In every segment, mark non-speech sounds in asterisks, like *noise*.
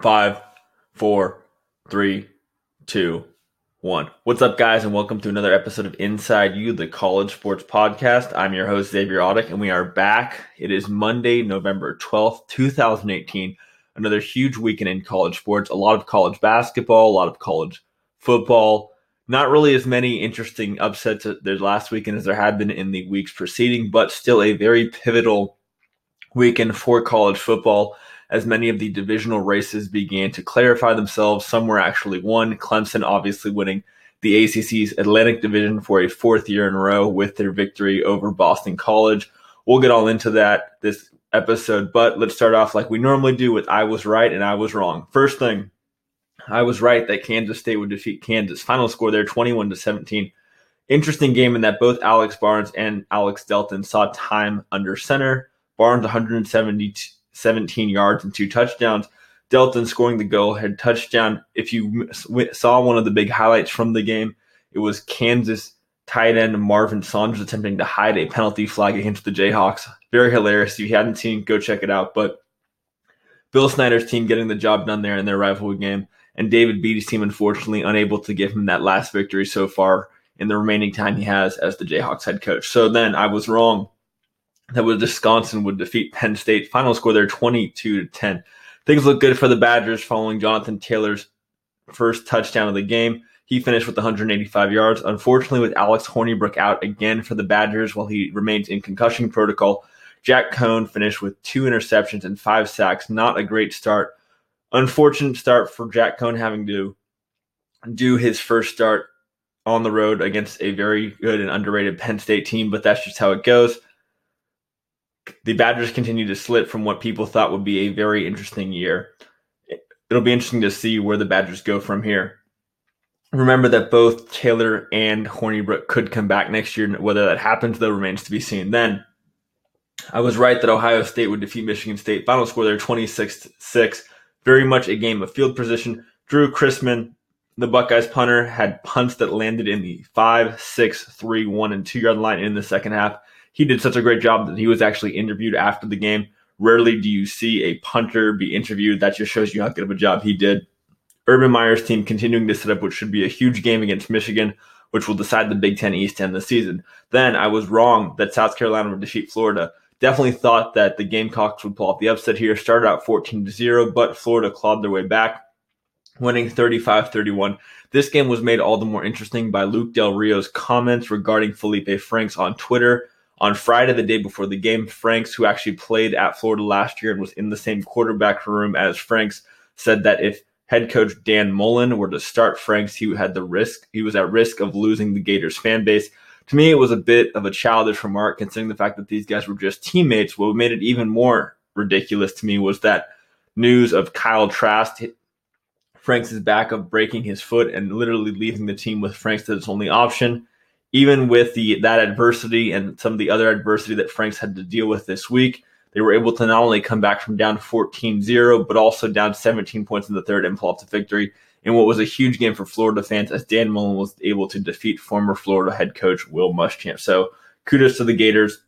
Five, four, three, two, one. What's up, guys, and welcome to another episode of Inside You, the college sports podcast. I'm your host, Xavier Audick, and we are back. It is Monday, November 12th, 2018. Another huge weekend in college sports. A lot of college basketball, a lot of college football. Not really as many interesting upsets this last weekend as there had been in the weeks preceding, but still a very pivotal weekend for college football as many of the divisional races began to clarify themselves. Some were actually won. Clemson obviously winning the ACC's Atlantic Division for a fourth year in a row with their victory over Boston College. We'll get all into that this episode, but let's start off like we normally do with I was right and I was wrong. First thing, I was right that Kansas State would defeat Kansas. Final score there 21 to 17. Interesting game in that both Alex Barnes and Alex Delton saw time under center. Barnes 172 17 yards and two touchdowns. Delton scoring the goal had touchdown. If you saw one of the big highlights from the game, it was Kansas tight end Marvin Saunders attempting to hide a penalty flag against the Jayhawks. Very hilarious. If you hadn't seen, go check it out. But Bill Snyder's team getting the job done there in their rivalry game, and David Beaty's team unfortunately unable to give him that last victory so far in the remaining time he has as the Jayhawks head coach. So then I was wrong that was Wisconsin would defeat Penn State. Final score there 22 to 10. Things look good for the Badgers following Jonathan Taylor's first touchdown of the game. He finished with 185 yards. Unfortunately, with Alex Hornibrook out again for the Badgers while he remains in concussion protocol, Jack Coan finished with two interceptions and five sacks. Not a great start. Unfortunate start for Jack Coan having to do his first start on the road against a very good and underrated Penn State team, but that's just how it goes the Badgers continue to slip from what people thought would be a very interesting year. It'll be interesting to see where the Badgers go from here. Remember that both Taylor and Hornibrook could come back next year. Whether that happens, though, remains to be seen. Then, I was right that Ohio State would defeat Michigan State. Final score there 26 6. Very much a game of field position. Drue Chrisman, the Buckeyes punter, had punts that landed in the 5, 6, 3, 1, and 2 yard line in the second half he did such a great job that he was actually interviewed after the game. Rarely do you see a punter be interviewed. That just shows you how good of a job he did. Urban Meyer's team continuing to set up what should be a huge game against Michigan, which will decide the Big Ten East end the season. Then I was wrong that South Carolina would defeat Florida. Definitely thought that the Gamecocks would pull off the upset here. Started out 14 to 0, but Florida clawed their way back, winning 35 31. This game was made all the more interesting by Luke Del Rio's comments regarding Felipe Franks on Twitter on Friday, the day before the game, Franks, who actually played at Florida last year and was in the same quarterback room as Franks, said that if head coach Dan Mullen were to start Franks, he had the risk he was at risk of losing the Gators fan base. To me, it was a bit of a childish remark, considering the fact that these guys were just teammates. What made it even more ridiculous to me was that news of Kyle Trask, Franks' backup, breaking his foot and literally leaving the team with Franks as his only option even with the that adversity and some of the other adversity that Franks had to deal with this week, they were able to not only come back from down 14-0, but also down 17 points in the third and pull off the victory in what was a huge game for Florida fans as Dan Mullen was able to defeat former Florida head coach Will Muschamp. So kudos to the Gators.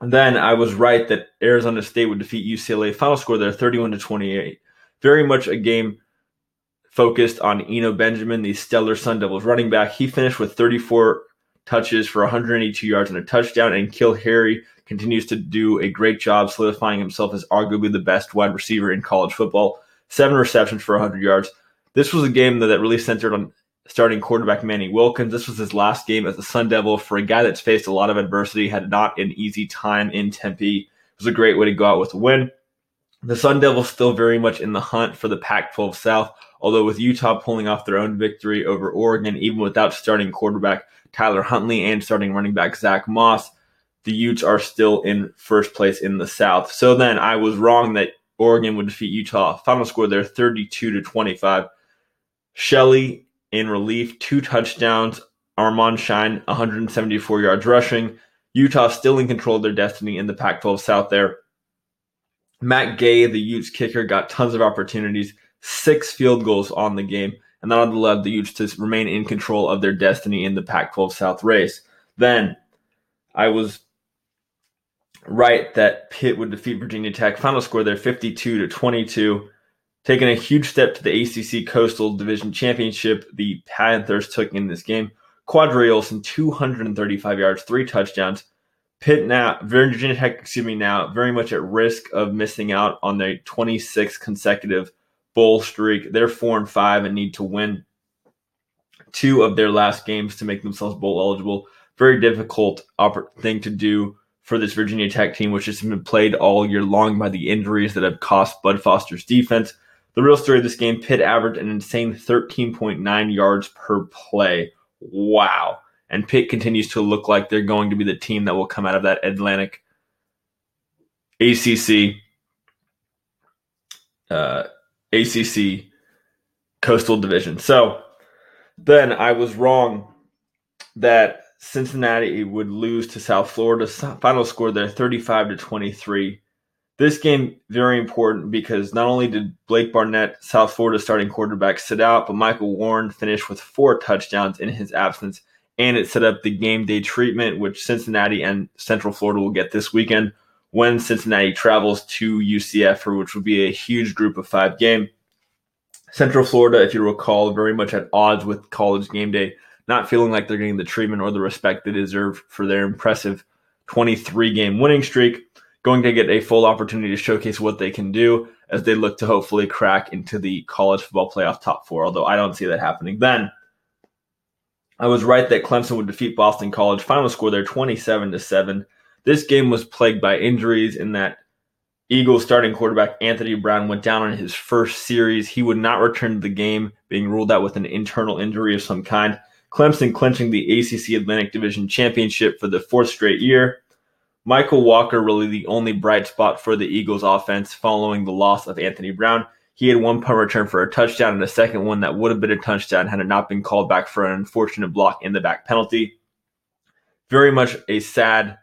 then I was right that Arizona State would defeat UCLA. Final score there, 31 to 28. Very much a game focused on Eno Benjamin, the stellar Sun Devils running back. He finished with 34 touches for 182 yards and a touchdown, and N'Keal Harry continues to do a great job solidifying himself as arguably the best wide receiver in college football. Seven receptions for 100 yards. This was a game that, really centered on starting quarterback Manny Wilkins. This was his last game as a Sun Devil for a guy that's faced a lot of adversity, had not an easy time in Tempe. It was a great way to go out with a win. The Sun Devils still very much in the hunt for the Pac 12 South, although with Utah pulling off their own victory over Oregon, even without starting quarterback Tyler Huntley and starting running back Zach Moss, the Utes are still in first place in the South. So then I was wrong that Oregon would defeat Utah. Final score there 32 to 25. Shelley in relief, two touchdowns. Armand Shyne, 174 yards rushing. Utah still in control of their destiny in the Pac 12 South there. Matt Gay, the Utes kicker, got tons of opportunities, six field goals on the game and that allowed the Utes to remain in control of their destiny in the Pac 12 South race. Then I was right that Pitt would defeat Virginia Tech. Final score there 52 to 22. Taking a huge step to the ACC Coastal Division Championship, the Panthers took in this game. Qadree Ollison, 235 yards, three touchdowns. Pitt now, Virginia Tech, excuse me, now very much at risk of missing out on their 26th consecutive bowl streak. They're four and five and need to win two of their last games to make themselves bowl eligible. Very difficult thing to do for this Virginia Tech team, which has been played all year long by the injuries that have cost Bud Foster's defense. The real story of this game Pitt averaged an insane 13.9 yards per play. Wow. And Pitt continues to look like they're going to be the team that will come out of that Atlantic ACC uh, ACC Coastal Division. So then I was wrong that Cincinnati would lose to South Florida. Final score there 35 to 23. This game very important because not only did Blake Barnett, South Florida starting quarterback, sit out, but Michael Warren finished with four touchdowns in his absence, and it set up the game day treatment, which Cincinnati and Central Florida will get this weekend when Cincinnati travels to UCF, which will be a huge group of five game. Central Florida, if you recall, very much at odds with college game day, not feeling like they're getting the treatment or the respect they deserve for their impressive 23 game winning streak. Going to get a full opportunity to showcase what they can do as they look to hopefully crack into the college football playoff top four, although I don't see that happening then. I was right that Clemson would defeat Boston College. Final score there 27 to 7. This game was plagued by injuries in that Eagles starting quarterback Anthony Brown went down on his first series. He would not return to the game, being ruled out with an internal injury of some kind. Clemson clinching the ACC Atlantic Division Championship for the fourth straight year. Michael Walker really the only bright spot for the Eagles offense following the loss of Anthony Brown. He had one punt return for a touchdown and a second one that would have been a touchdown had it not been called back for an unfortunate block in the back penalty. Very much a sad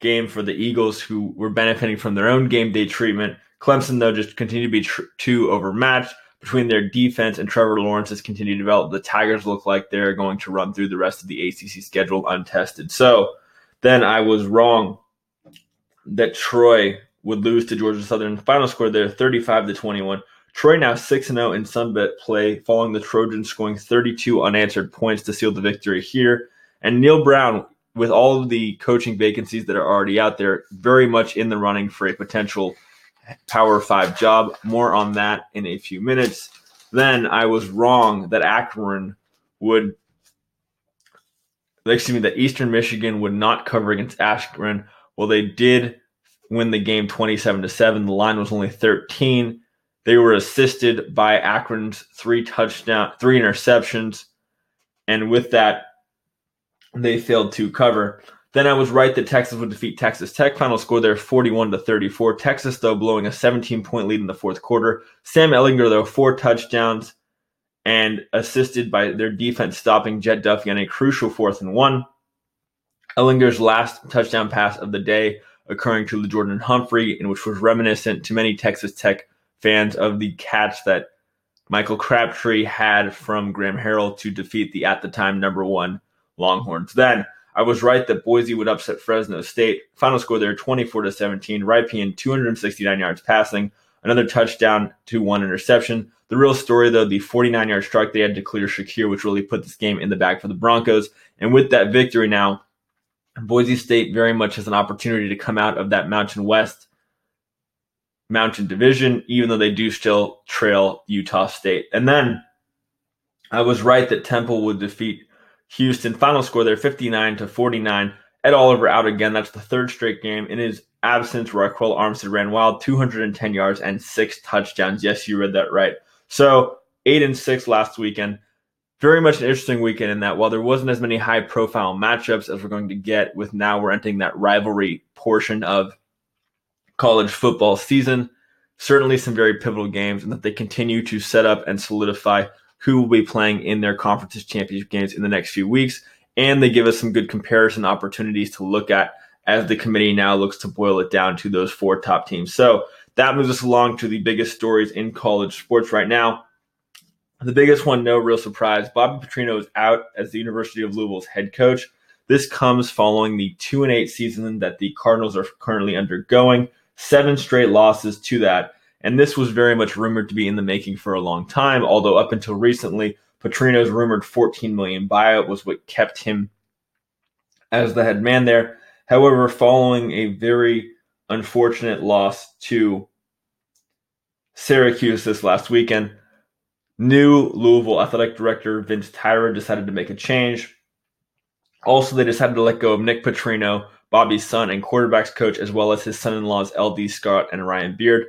game for the Eagles, who were benefiting from their own game day treatment. Clemson, though, just continued to be tr- too overmatched between their defense and Trevor Lawrence has continued to develop. The Tigers look like they're going to run through the rest of the ACC schedule untested. So then I was wrong that Troy would lose to Georgia Southern. Final score there 35 to 21. Troy now 6 0 in Sunbelt play, following the Trojans scoring 32 unanswered points to seal the victory here. And Neal Brown with all of the coaching vacancies that are already out there, very much in the running for a potential Power Five job. More on that in a few minutes. Then I was wrong that Akron would, excuse me, that Eastern Michigan would not cover against Akron. Well, they did win the game 27 to 7. The line was only 13. They were assisted by Akron's three touchdown, three interceptions. And with that, they failed to cover. Then I was right that Texas would defeat Texas Tech. Final score there 41 to 34. Texas, though, blowing a 17 point lead in the fourth quarter. Sam Ehlinger, though, four touchdowns and assisted by their defense stopping Jett Duffey on a crucial fourth and one. Ehlinger's last touchdown pass of the day occurring to Jordan Humphrey, in which was reminiscent to many Texas Tech fans of the catch that Michael Crabtree had from Graham Harrell to defeat the at the time number one Longhorns. Then I was right that Boise would upset Fresno State. Final score there 24 to 17. Rypien 269 yards passing, another touchdown to one interception. The real story, though, the 49 yard strike they had to Khalil Shakir, which really put this game in the bag for the Broncos. And with that victory now, Boise State very much has an opportunity to come out of that Mountain West Mountain Division, even though they do still trail Utah State. And then I was right that Temple would defeat Houston. Final score there 59 to 49. Ed Oliver out again. That's the third straight game. In his absence, Ryquell Armstead ran wild, 210 yards and six touchdowns. Yes, you read that right. So eight and six last weekend. Very much an interesting weekend in that while there wasn't as many high profile matchups as we're going to get with now we're entering that rivalry portion of college football season, certainly some very pivotal games and that they continue to set up and solidify who will be playing in their conferences championship games in the next few weeks. And they give us some good comparison opportunities to look at as the committee now looks to boil it down to those four top teams. So that moves us along to the biggest stories in college sports right now. The biggest one, no real surprise, Bobby Petrino is out as the University of Louisville's head coach. This comes following the two and eight season that the Cardinals are currently undergoing, seven straight losses to that And this was very much rumored to be in the making for a long time, although up until recently, Petrino's rumored 14 million buyout was what kept him as the head man there. However, following a very unfortunate loss to Syracuse this last weekend, new Louisville athletic director Vince Tyra decided to make a change. Also, they decided to let go of Nick Petrino, Bobby's son and quarterbacks coach, as well as his son in laws, LD Scott and Ryan Beard.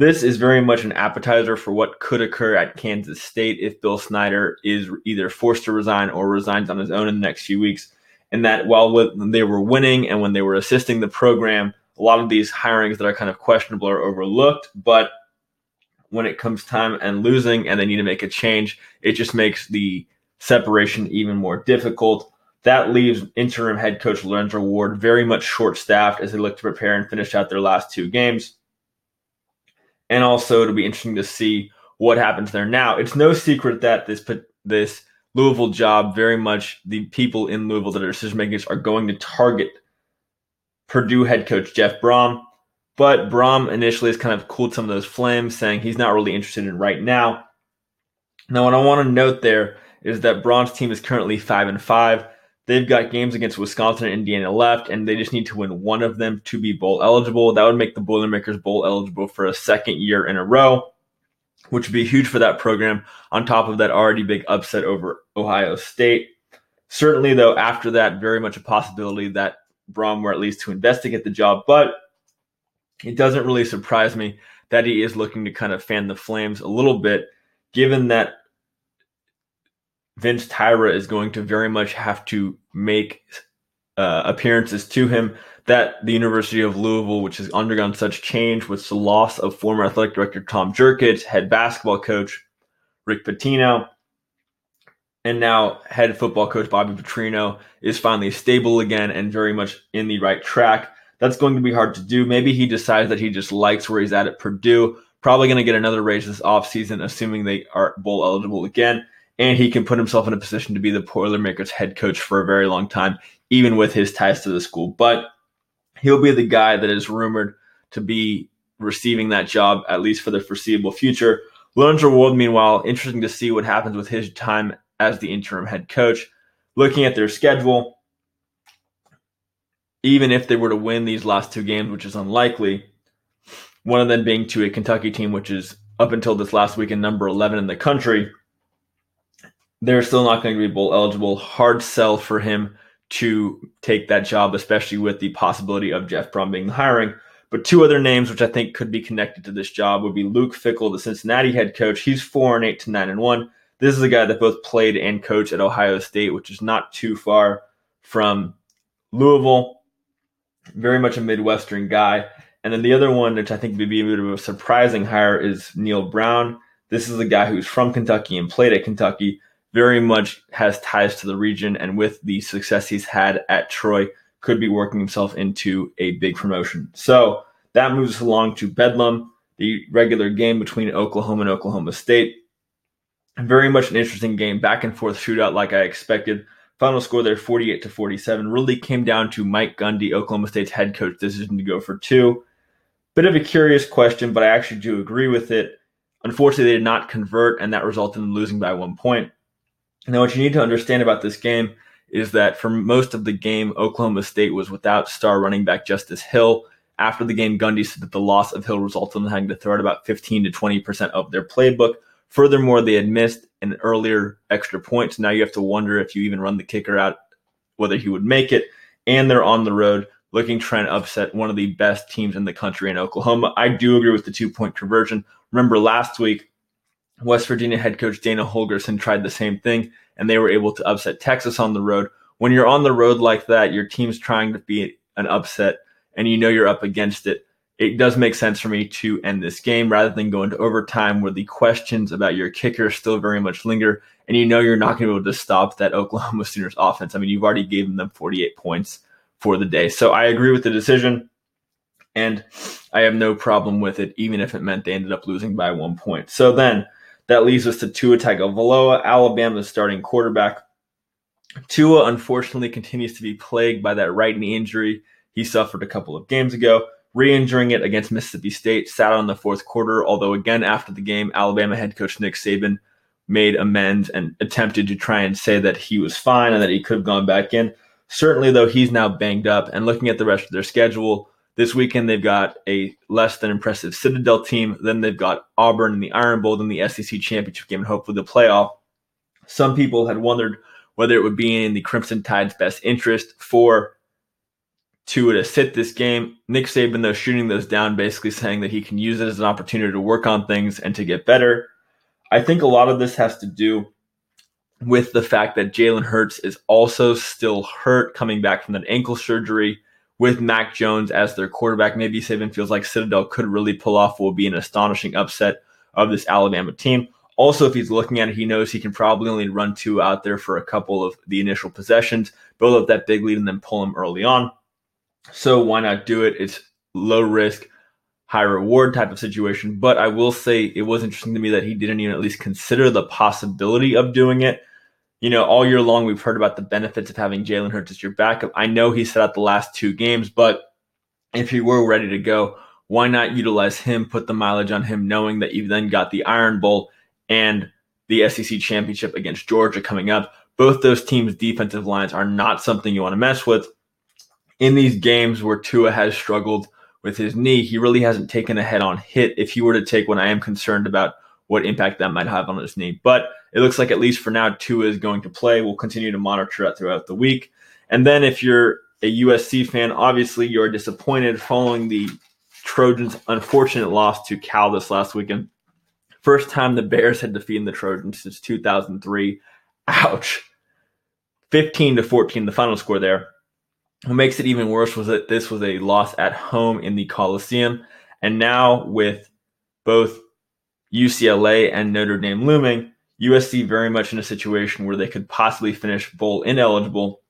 This is very much an appetizer for what could occur at Kansas State if Bill Snyder is either forced to resign or resigns on his own in the next few weeks. And that while they were winning and when they were assisting the program, a lot of these hirings that are kind of questionable are overlooked. But when it comes time and losing and they need to make a change, it just makes the separation even more difficult. That leaves interim head coach Lorenzo Ward very much short staffed as they look to prepare and finish out their last two games and also it'll be interesting to see what happens there. Now, it's no secret that this this Louisville job, very much the people in Louisville that are decision makers are going to target Purdue head coach Jeff Brohm. But Brohm initially has kind of cooled some of those flames, saying he's not really interested in right now. Now, what I want to note there is that Brohm's team is currently five and five. They've got games against Wisconsin and Indiana left, and they just need to win one of them to be bowl eligible. That would make the Boilermakers bowl eligible for a second year in a row, which would be huge for that program, on top of that already big upset over Ohio State. Certainly, though, after that, very much a possibility that Brohm were at least to investigate the job, but it doesn't really surprise me that he is looking to kind of fan the flames a little bit, given that Vince Tyra is going to very much have to make uh, appearances to him. That the University of Louisville, which has undergone such change with the loss of former athletic director Tom Jurkovec, head basketball coach Rick Pitino, and now head football coach Bobby Petrino, is finally stable again and very much in the right track. That's going to be hard to do. Maybe he decides that he just likes where he's at at Purdue. Probably going to get another raise this offseason, assuming they are bowl eligible again and he can put himself in a position to be the Boilermakers head coach for a very long time, even with his ties to the school. But he'll be the guy that is rumored to be receiving that job, at least for the foreseeable future. Lorenzo Ward, meanwhile, interesting to see what happens with his time as the interim head coach. Looking at their schedule, even if they were to win these last two games, which is unlikely, one of them being to a Kentucky team, which is up until this last weekend number 11 in the country, they're still not going to be bowl eligible. Hard sell for him to take that job, especially with the possibility of Jeff Brohm being the hiring. But two other names which I think could be connected to this job would be Luke Fickell, the Cincinnati head coach. He's four and eight to nine and one. This is a guy that both played and coached at Ohio State, which is not too far from Louisville. Very much a Midwestern guy. And then the other one, which I think would be a bit of a surprising hire, is Neal Brown. This is a guy who's from Kentucky and played at Kentucky, very much has ties to the region, and with the success he's had at Troy, could be working himself into a big promotion. So that moves us along to Bedlam, the regular game between Oklahoma and Oklahoma State. Very much an interesting game, back and forth shootout like I expected. Final score there 48 to 47 really came down to Mike Gundy, Oklahoma State's head coach decision to go for two. Bit of a curious question, but I actually do agree with it. Unfortunately, they did not convert, and that resulted in losing by one point. Now, what you need to understand about this game is that for most of the game, Oklahoma State was without star running back Justice Hill. After the game, Gundy said that the loss of Hill resulted in them having to throw out about 15 to 20% of their playbook. Furthermore, they had missed an earlier extra point. So now you have to wonder if you even run the kicker out, whether he would make it. And they're on the road looking to upset one of the best teams in the country in Oklahoma. I do agree with the two point conversion. Remember last week, West Virginia head coach Dana Holgorsen tried the same thing, and they were able to upset Texas on the road. When you're on the road like that, your team's trying to be an upset, and you know you're up against it. It does make sense for me to end this game rather than go into overtime where the questions about your kicker still very much linger, and you know you're not going to be able to stop that *laughs* Oklahoma Sooners offense. I mean, you've already given them 48 points for the day. So I agree with the decision, and I have no problem with it, even if it meant they ended up losing by one point. So then that leaves us to Tua Tagovailoa, Alabama's starting quarterback. Tua unfortunately continues to be plagued by that right knee injury he suffered a couple of games ago. re-injuring it against Mississippi State, sat on the fourth quarter. Although again after the game, Alabama head coach Nick Saban made amends and attempted to try and say that he was fine and that he could have gone back in. Certainly, though, he's now banged up. And looking at the rest of their schedule, this weekend they've got a less than impressive Citadel team. Then they've got Auburn in the Iron Bowl, then the SEC championship game, and hopefully the playoff. Some people had wondered whether it would be in the Crimson Tide's best interest for Tua to sit this game. Nick Saban, though, shooting those down, basically saying that he can use it as an opportunity to work on things and to get better. I think a lot of this has to do with the fact that Jalen Hurts is also still hurt coming back from that ankle surgery with Mac Jones as their quarterback. Maybe Saban feels like Citadel could really pull off what will be an astonishing upset of this Alabama team. Also, if he's looking at it, he knows he can probably only run Tua out there for a couple of the initial possessions, build up that big lead, and then pull him early on. So why not do it? It's low risk, high reward type of situation. But I will say it was interesting to me that he didn't even at least consider the possibility of doing it. You know, all year long we've heard about the benefits of having Jalen Hurts as your backup. I know he set out the last two games, but if he were ready to go, why not utilize him, put the mileage on him, knowing that you've then got the Iron Bowl and the SEC championship against Georgia coming up. Both those teams' defensive lines are not something you want to mess with in these games where Tua has struggled with his knee, he really hasn't taken a head on hit. If he were to take one, I am concerned about what impact that might have on his knee. But it looks like at least for now, Tua is going to play. We'll continue to monitor that throughout the week. And then if you're a USC fan, obviously you're disappointed following the Trojans' unfortunate loss to Cal this last weekend. First time the Bears had defeated the Trojans since 2003. Ouch. 15 to 14, the final score there. What makes it even worse was that this was a loss at home in the Coliseum. And now, with both UCLA and Notre Dame looming, USC very much in a situation where they could possibly finish bowl ineligible,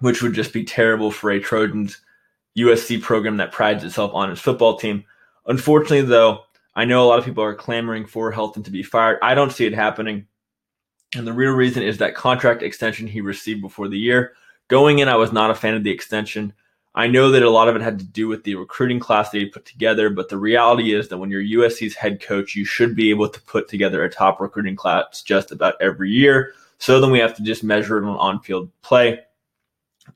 which would just be terrible for a Trojans USC program that prides itself on its football team. Unfortunately, though, I know a lot of people are clamoring for Helton to be fired. I don't see it happening. And the real reason is that contract extension he received before the year Going in, I was not a fan of the extension. I know that a lot of it had to do with the recruiting class that he put together, but the reality is that when you're USC's head coach, you should be able to put together a top recruiting class just about every year. So then we have to just measure it on on field play.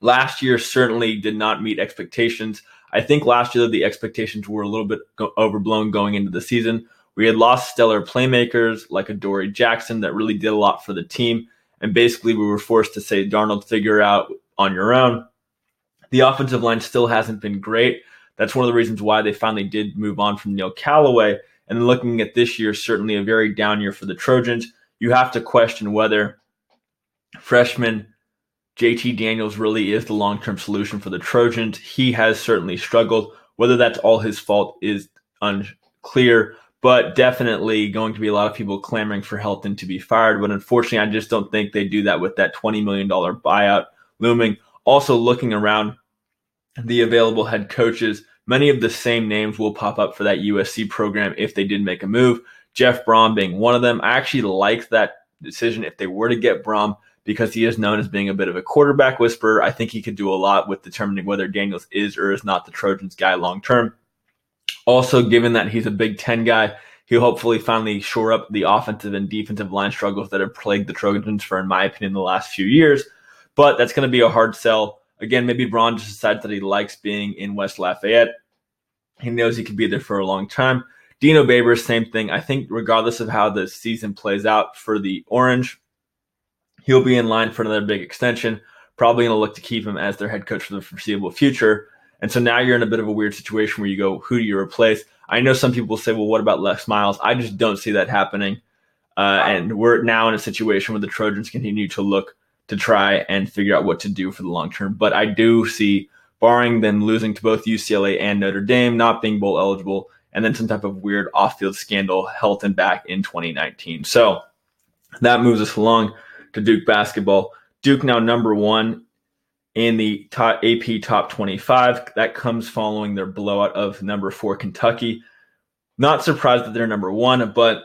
Last year certainly did not meet expectations. I think last year the expectations were a little bit go- overblown going into the season. We had lost stellar playmakers like Adoree Jackson that really did a lot for the team. And basically, we were forced to say, Darnold, figure out on your own. The offensive line still hasn't been great. That's one of the reasons why they finally did move on from Neil Callaway. And looking at this year, certainly a very down year for the Trojans. You have to question whether freshman JT Daniels really is the long term solution for the Trojans. He has certainly struggled. Whether that's all his fault is unclear, but definitely going to be a lot of people clamoring for Helton to be fired. But unfortunately, I just don't think they do that with that $20 million buyout looming. Also, looking around the available head coaches, many of the same names will pop up for that USC program if they did make a move. Jeff Brohm being one of them. I actually like that decision if they were to get Brohm because he is known as being a bit of a quarterback whisperer. I think he could do a lot with determining whether Daniels is or is not the Trojans guy long term. Also, given that he's a Big Ten guy, he'll hopefully finally shore up the offensive and defensive line struggles that have plagued the Trojans for, in my opinion, the last few years. But that's going to be a hard sell. Again, maybe Brohm just decides that he likes being in West Lafayette. He knows he could be there for a long time. Dino Babers, same thing. I think regardless of how the season plays out for the Orange, he'll be in line for another big extension. Probably going to look to keep him as their head coach for the foreseeable future. And so now you're in a bit of a weird situation where you go, who do you replace? I know some people say, well, what about Les Miles? I just don't see that happening. Uh, and we're now in a situation where the Trojans continue to look to try and figure out what to do for the long term. But I do see, barring them losing to both UCLA and Notre Dame, not being bowl eligible, and then some type of weird off field scandal, Helton back in 2019. So that moves us along to Duke basketball. Duke now number one in the top AP top 25. That comes following their blowout of number four Kentucky. Not surprised that they're number one, but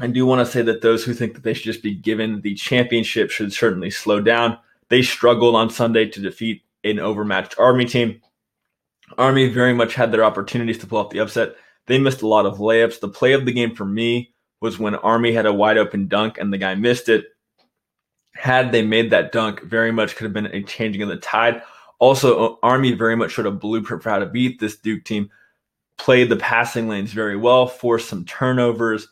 I do want to say that those who think that they should just be given the championship should certainly slow down. They struggled on Sunday to defeat an overmatched Army team. Army very much had their opportunities to pull off the upset. They missed a lot of layups. The play of the game for me was when Army had a wide open dunk and the guy missed it. Had they made that dunk, very much could have been a changing of the tide. Also, uh, Army very much showed a blueprint for how to beat this Duke team. Played the passing lanes very well, forced some turnovers,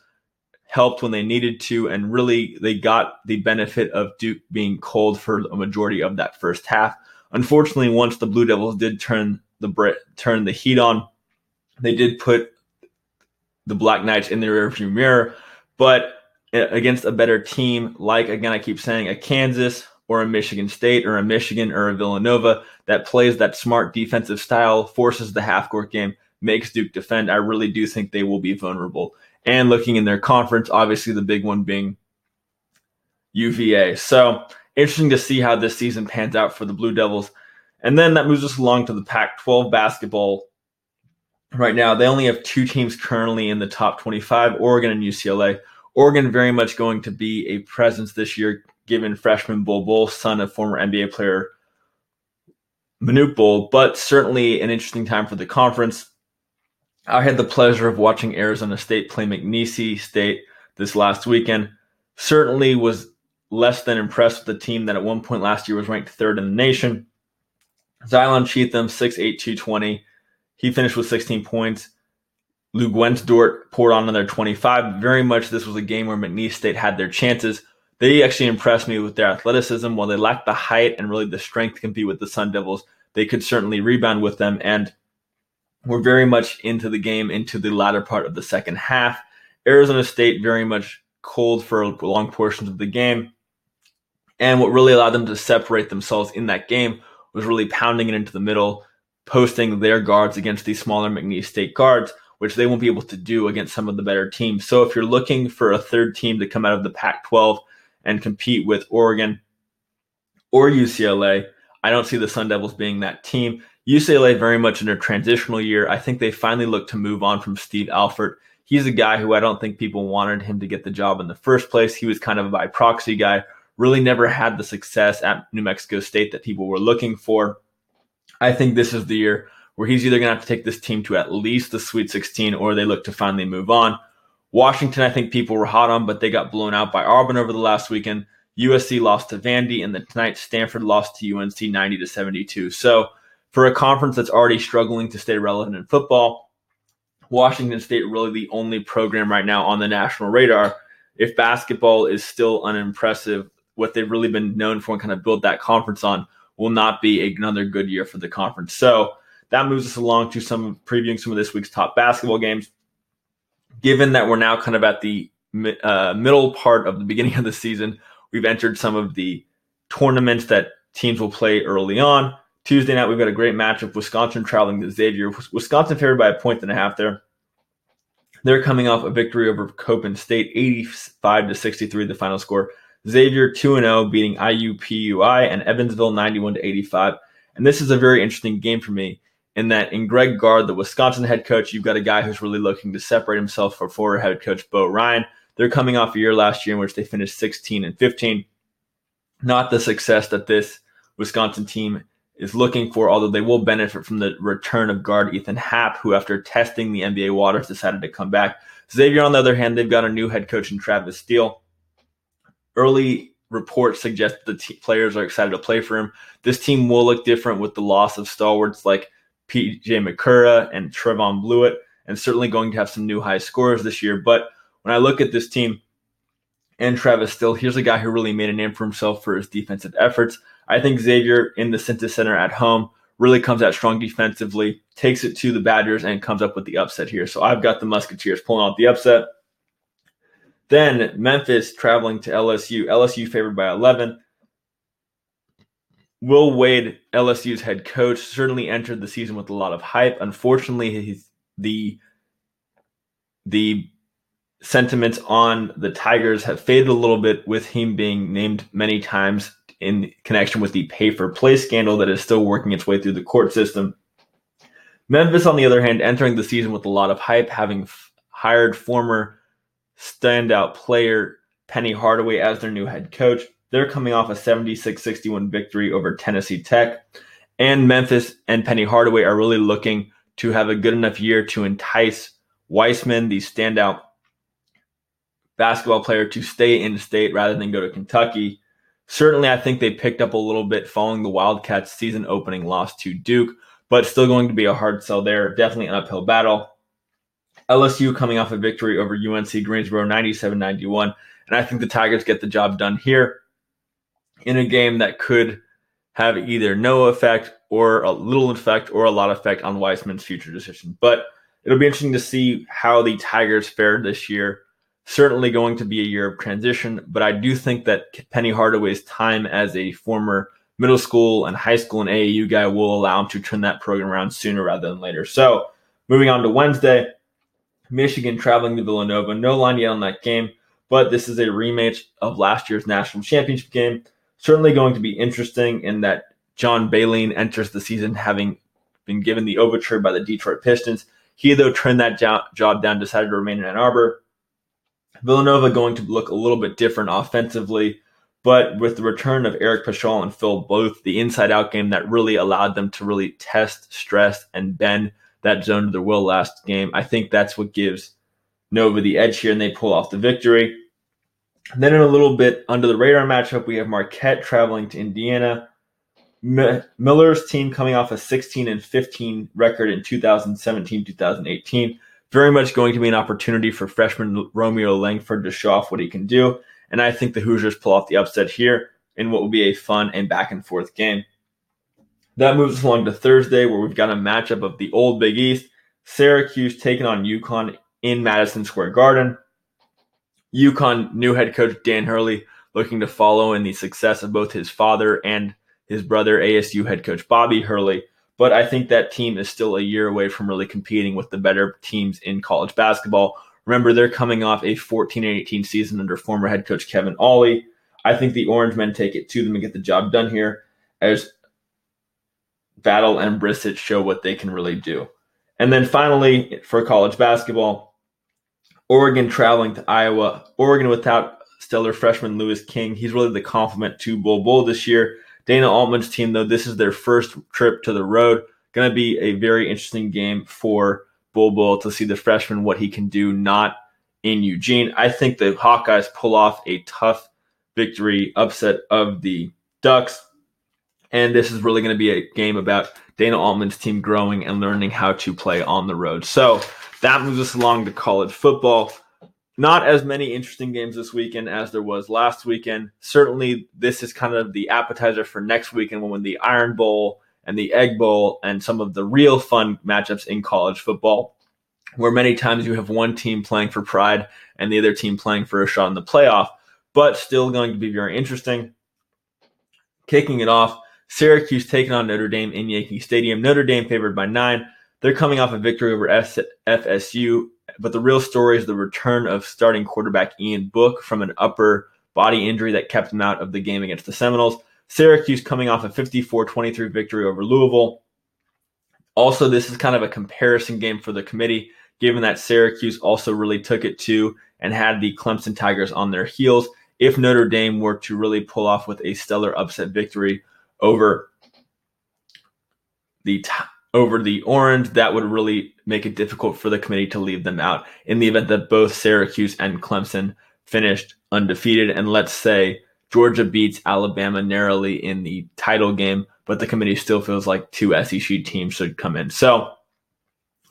helped when they needed to, and really they got the benefit of Duke being cold for a majority of that first half. Unfortunately, once the Blue Devils did turn the Brit, turn the heat on, they did put the Black Knights in the rearview mirror, but uh, against a better team, like again, I keep saying a Kansas or a Michigan State or a Michigan or a Villanova that plays that smart defensive style, forces the half court game, makes Duke defend. I really do think they will be vulnerable. And looking in their conference, obviously the big one being UVA. So interesting to see how this season pans out for the Blue Devils. And then that moves us along to the Pac 12 basketball right now. They only have two teams currently in the top 25 Oregon and UCLA. Oregon very much going to be a presence this year, given freshman Bol Bol, son of former NBA player Manute Bol, but certainly an interesting time for the conference. I had the pleasure of watching Arizona State play McNeese State this last weekend. Certainly was less than impressed with the team that at one point last year was ranked third in the nation. Zylan Cheatham, 6'8, 220. He finished with 16 points. Luguentz Dort poured on another 25. Very much this was a game where McNeese State had their chances. They actually impressed me with their athleticism. While they lacked the height and really the strength to compete with the Sun Devils, they could certainly rebound with them and were very much into the game into the latter part of the second half. Arizona State very much cold for long portions of the game. And what really allowed them to separate themselves in that game was really pounding it into the middle, posting their guards against these smaller McNeese State guards, which they won't be able to do against some of the better teams. So if you're looking for a third team to come out of the Pac 12 and compete with Oregon or UCLA, I don't see the Sun Devils being that team. UCLA very much in a transitional year. I think they finally look to move on from Steve Alford. He's a guy who I don't think people wanted him to get the job in the first place. He was kind of a by proxy guy really never had the success at New Mexico State that people were looking for. I think this is the year where he's either going to have to take this team to at least the Sweet 16 or they look to finally move on. Washington, I think people were hot on, but they got blown out by Auburn over the last weekend. USC lost to Vandy, and then tonight Stanford lost to UNC 90 to 72. So, for a conference that's already struggling to stay relevant in football, Washington State really the only program right now on the national radar. If basketball is still unimpressive, what they've really been known for and kind of build that conference on will not be another good year for the conference. So that moves us along to some previewing some of this week's top basketball games. Given that we're now kind of at the uh, middle part of the beginning of the season, we've entered some of the tournaments that teams will play early on. Tuesday night, we've got a great matchup. Wisconsin traveling to Xavier. Wisconsin favored by a point and a half there. They're coming off a victory over Coppin State, 85 to 63, the final score. Xavier 2 0, beating IUPUI, and Evansville 91 to 85. And this is a very interesting game for me in that in Greg Gard, the Wisconsin head coach, you've got a guy who's really looking to separate himself from former head coach Bo Ryan. They're coming off a year last year in which they finished 16 and 15. Not the success that this Wisconsin team is looking for, although they will benefit from the return of guard Ethan Happ, who, after testing the NBA waters, decided to come back. Xavier, on the other hand, they've got a new head coach in Travis Steele early reports suggest the t- players are excited to play for him. This team will look different with the loss of stalwarts like PJ Macura and Trevon Bluiett, and certainly going to have some new high scorers this year. But when I look at this team and Travis Steele, here's a guy who really made a name for himself for his defensive efforts. I think Xavier in the Cintas Center at home really comes out strong defensively, takes it to the Badgers, and comes up with the upset here. So I've got the Musketeers pulling out the upset. Then Memphis traveling to LSU. LSU favored by 11. Will Wade, LSU's head coach, certainly entered the season with a lot of hype. Unfortunately, the the sentiments on the Tigers have faded a little bit with him being named many times in connection with the pay for play scandal that is still working its way through the court system. Memphis, on the other hand, entering the season with a lot of hype, having f- hired former standout player Penny Hardaway as their new head coach. They're coming off a 76 61 victory over Tennessee Tech. And Memphis and Penny Hardaway are really looking to have a good enough year to entice Wiseman, the standout basketball player, to stay in state rather than go to Kentucky. Certainly, I think they picked up a little bit following the Wildcats' season opening loss to Duke, but still going to be a hard sell there. Definitely an uphill battle. LSU coming off a victory over UNC Greensboro 97 91. And I think the Tigers get the job done here in a game that could have either no effect or a little effect or a lot of effect on Wiseman's future decision. But it'll be interesting to see how the Tigers fared this year. Certainly going to be a year of transition, but I do think that Penny Hardaway's time as a former middle school and high school and AAU guy will allow him to turn that program around sooner rather than later. So moving on to Wednesday, Michigan traveling to Villanova. No line yet on that game, but this is a rematch of last year's national championship game. Certainly going to be interesting in that John Beilein enters the season having been given the overture by the Detroit Pistons. He, though, turned that job down, decided to remain in Ann Arbor. Villanova going to look a little bit different offensively, but with the return of Eric Paschall and Phil Booth, the inside out game that really allowed them to really test, stress, and bend that zone to their will last game. I think that's what gives Nova the edge here, and they pull off the victory. And then in a little bit under the radar matchup, we have Marquette traveling to Indiana. M- Miller's team coming off a 16 and 15 record in 2017 2018. Very much going to be an opportunity for freshman Romeo Langford to show off what he can do. And I think the Hoosiers pull off the upset here in what will be a fun and back and forth game. That moves us along to Thursday, where we've got a matchup of the old Big East. Syracuse taking on UConn in Madison Square Garden. UConn new head coach Dan Hurley looking to follow in the success of both his father and his brother, ASU head coach Bobby Hurley. But I think that team is still a year away from really competing with the better teams in college basketball. Remember, they're coming off a 14 18 season under former head coach Kevin Ollie. I think the Orange men take it to them and get the job done here as Battle and Brissett show what they can really do. And then finally, for college basketball, Oregon traveling to Iowa. Oregon without stellar freshman Louis King. He's really the complement to Bol Bol this year. Dana Altman's team, though, this is their first trip to the road. Going to be a very interesting game for Bol Bol to see the freshman what he can do, not in Eugene. I think the Hawkeyes pull off a tough victory, upset of the Ducks. And this is really going to be a game about Dana Altman's team growing and learning how to play on the road. So that moves us along to college football. Not as many interesting games this weekend as there was last weekend. Certainly, this is kind of the appetizer for next weekend when the Iron Bowl and the Egg Bowl and some of the real fun matchups in college football, where many times you have one team playing for pride and the other team playing for a shot in the playoff, but still going to be very interesting. Kicking it off, Syracuse taking on Notre Dame in Yankee Stadium. Notre Dame favored by nine. They're coming off a victory over FSU, but the real story is the return of starting quarterback Ian Book from an upper body injury that kept him out of the game against the Seminoles. Syracuse coming off a 54 23 victory over Louisville. Also, this is kind of a comparison game for the committee, given that Syracuse also really took it to and had the Clemson Tigers on their heels. If Notre Dame were to really pull off with a stellar upset victory over the over the orange, that would really make it difficult for the committee to leave them out in the event that both Syracuse and Clemson finished undefeated. And let's say Georgia beats Alabama narrowly in the title game, but the committee still feels like two SEC teams should come in. So,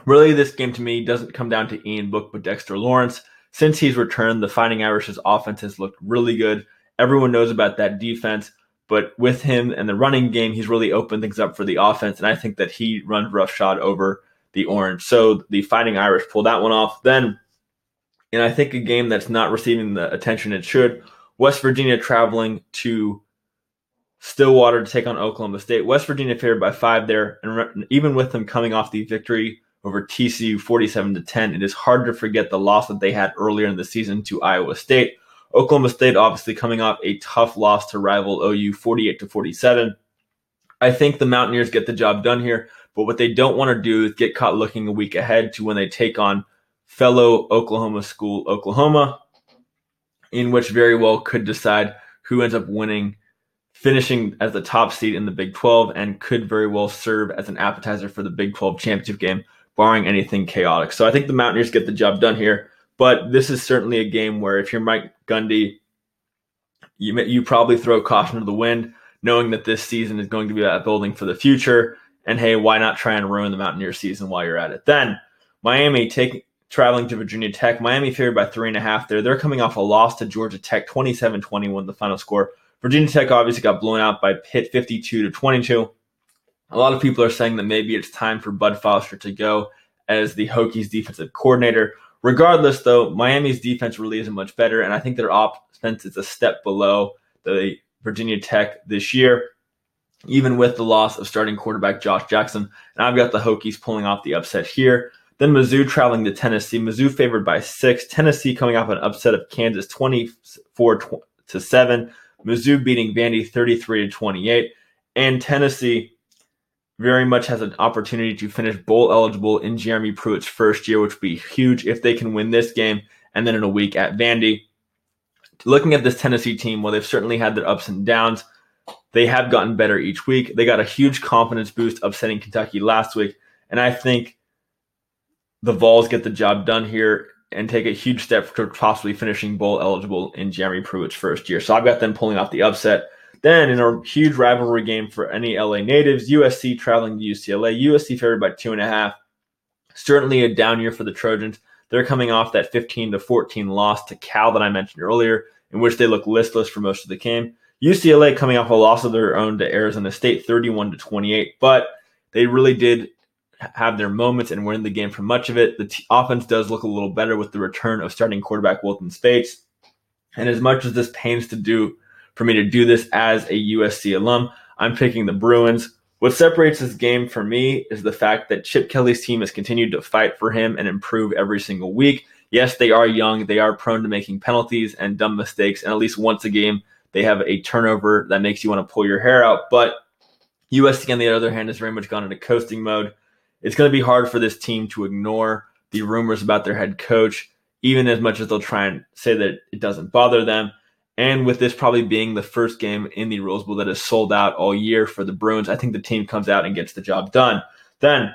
really, this game to me doesn't come down to Ian Book, but Dexter Lawrence. Since he's returned, the Fighting Irish's offense has looked really good. Everyone knows about that defense. But with him and the running game, he's really opened things up for the offense. And I think that he runs roughshod over the Orange. So the Fighting Irish pulled that one off. Then, and I think a game that's not receiving the attention it should, West Virginia traveling to Stillwater to take on Oklahoma State. West Virginia favored by five there. And even with them coming off the victory over TCU 47 to 10, it is hard to forget the loss that they had earlier in the season to Iowa State. Oklahoma State obviously coming off a tough loss to rival OU 48 to 47. I think the Mountaineers get the job done here, but what they don't want to do is get caught looking a week ahead to when they take on fellow Oklahoma school Oklahoma, in which very well could decide who ends up winning finishing as the top seed in the Big 12 and could very well serve as an appetizer for the Big 12 championship game, barring anything chaotic. So I think the Mountaineers get the job done here. But this is certainly a game where if you're Mike Gundy, you you probably throw caution to the wind, knowing that this season is going to be about building for the future. And hey, why not try and ruin the Mountaineer season while you're at it? Then Miami taking traveling to Virginia Tech. Miami favored by three and a half there. They're coming off a loss to Georgia Tech, 27-21, the final score. Virginia Tech obviously got blown out by Pitt, 52 to 22. A lot of people are saying that maybe it's time for Bud Foster to go as the Hokies defensive coordinator. Regardless, though, Miami's defense really isn't much better, and I think their offense is a step below the Virginia Tech this year, even with the loss of starting quarterback Josh Jackson. And I've got the Hokies pulling off the upset here. Then Mizzou traveling to Tennessee. Mizzou favored by six. Tennessee coming off an upset of Kansas 24 to 7. Mizzou beating Vandy 33 to 28. And Tennessee very much has an opportunity to finish bowl eligible in Jeremy Pruitt's first year, which would be huge if they can win this game and then in a week at Vandy. Looking at this Tennessee team, well, they've certainly had their ups and downs, they have gotten better each week. They got a huge confidence boost upsetting Kentucky last week, and I think the Vols get the job done here and take a huge step to possibly finishing bowl eligible in Jeremy Pruitt's first year. So I've got them pulling off the upset. Then, in a huge rivalry game for any LA natives, USC traveling to UCLA. USC favored by two and a half. Certainly a down year for the Trojans. They're coming off that 15 to 14 loss to Cal that I mentioned earlier, in which they look listless for most of the game. UCLA coming off a loss of their own to Arizona State, 31 to 28, but they really did have their moments and win the game for much of it. The t- offense does look a little better with the return of starting quarterback Wilton Speight. And as much as this pains to do for me to do this as a USC alum. I'm picking the Bruins. What separates this game for me is the fact that Chip Kelly's team has continued to fight for him and improve every single week. Yes, they are young. They are prone to making penalties and dumb mistakes. And at least once a game, they have a turnover that makes you want to pull your hair out. But USC, on the other hand, has very much gone into coasting mode. It's going to be hard for this team to ignore the rumors about their head coach, even as much as they'll try and say that it doesn't bother them. And with this probably being the first game in the Rose Bowl that is sold out all year for the Bruins, I think the team comes out and gets the job done. Then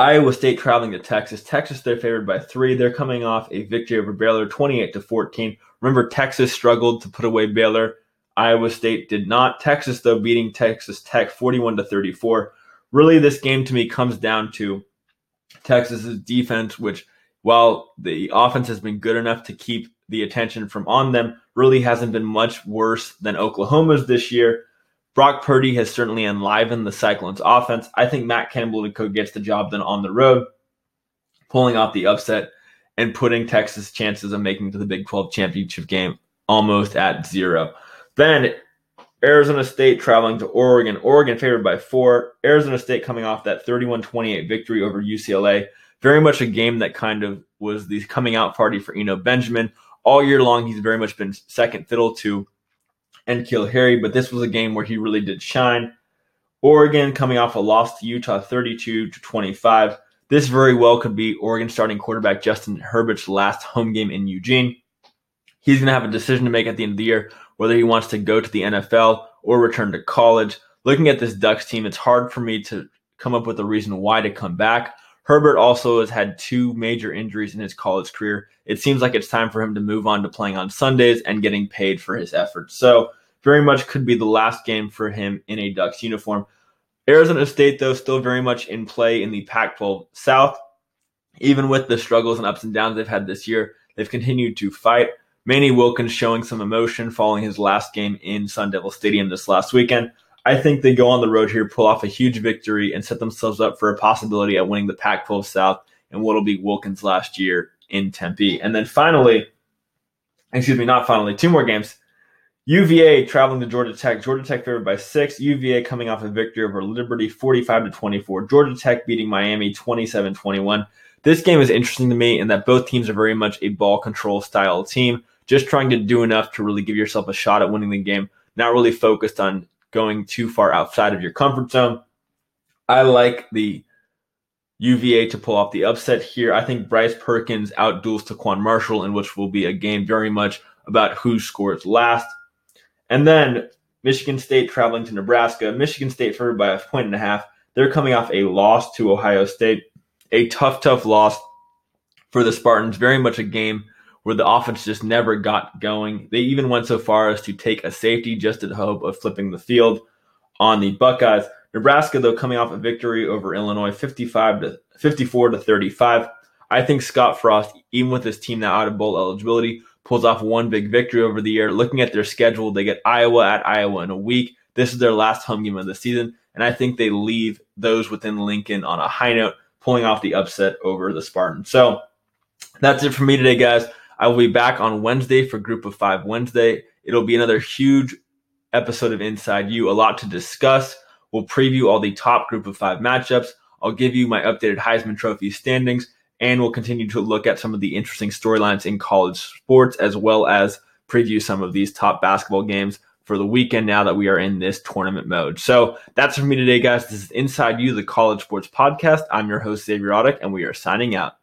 Iowa State traveling to Texas. Texas, they're favored by three. They're coming off a victory over Baylor, 28 to 14. Remember, Texas struggled to put away Baylor. Iowa State did not. Texas, though, beating Texas Tech 41 to 34. Really, this game to me comes down to Texas's defense, which while the offense has been good enough to keep the attention from on them, really hasn't been much worse than Oklahoma's this year. Brock Purdy has certainly enlivened the Cyclones offense. I think Matt Campbell gets the job done on the road, pulling off the upset and putting Texas' chances of making to the Big 12 championship game almost at zero. Then Arizona State traveling to Oregon. Oregon favored by four. Arizona State coming off that 31 28 victory over UCLA. Very much a game that kind of was the coming out party for Eno Benjamin all year long, he's very much been second fiddle to N'Keal Harry, but this was a game where he really did shine. Oregon coming off a loss to Utah 32 to 25. This very well could be Oregon starting quarterback Justin Herbert's last home game in Eugene. He's going to have a decision to make at the end of the year whether he wants to go to the NFL or return to college. Looking at this Ducks team, it's hard for me to come up with a reason why to come back. Herbert also has had two major injuries in his college career. It seems like it's time for him to move on to playing on Sundays and getting paid for his efforts. So, very much could be the last game for him in a Ducks uniform. Arizona State, though, still very much in play in the Pac 12 South. Even with the struggles and ups and downs they've had this year, they've continued to fight. Manny Wilkins showing some emotion following his last game in Sun Devil Stadium this last weekend. I think they go on the road here, pull off a huge victory, and set themselves up for a possibility at winning the Pac 12 South and what'll be Wilkins' last year in Tempe. And then finally, excuse me, not finally, two more games. UVA traveling to Georgia Tech. Georgia Tech favored by six. UVA coming off a victory over Liberty 45 to 24. Georgia Tech beating Miami 27 21. This game is interesting to me in that both teams are very much a ball control style team, just trying to do enough to really give yourself a shot at winning the game, not really focused on going too far outside of your comfort zone. I like the UVA to pull off the upset here. I think Bryce Perkins outduels TaQuon Marshall, in which will be a game very much about who scores last. And then Michigan State traveling to Nebraska. Michigan State favored by a point and a half. They're coming off a loss to Ohio State, a tough, tough loss for the Spartans. Very much a game where the offense just never got going. They even went so far as to take a safety just in hope of flipping the field on the Buckeyes. Nebraska, though, coming off a victory over Illinois, 55 to 54 to 35. I think Scott Frost, even with his team now out of bowl eligibility, pulls off one big victory over the year. Looking at their schedule, they get Iowa at Iowa in a week. This is their last home game of the season, and I think they leave those within Lincoln on a high note, pulling off the upset over the Spartans. So that's it for me today, guys. I will be back on Wednesday for Group of Five Wednesday. It'll be another huge episode of Inside You, a lot to discuss. We'll preview all the top Group of Five matchups. I'll give you my updated Heisman Trophy standings, and we'll continue to look at some of the interesting storylines in college sports, as well as preview some of these top basketball games for the weekend now that we are in this tournament mode. So that's for me today, guys. This is Inside You, the college sports podcast. I'm your host, Xavier Audick, and we are signing out.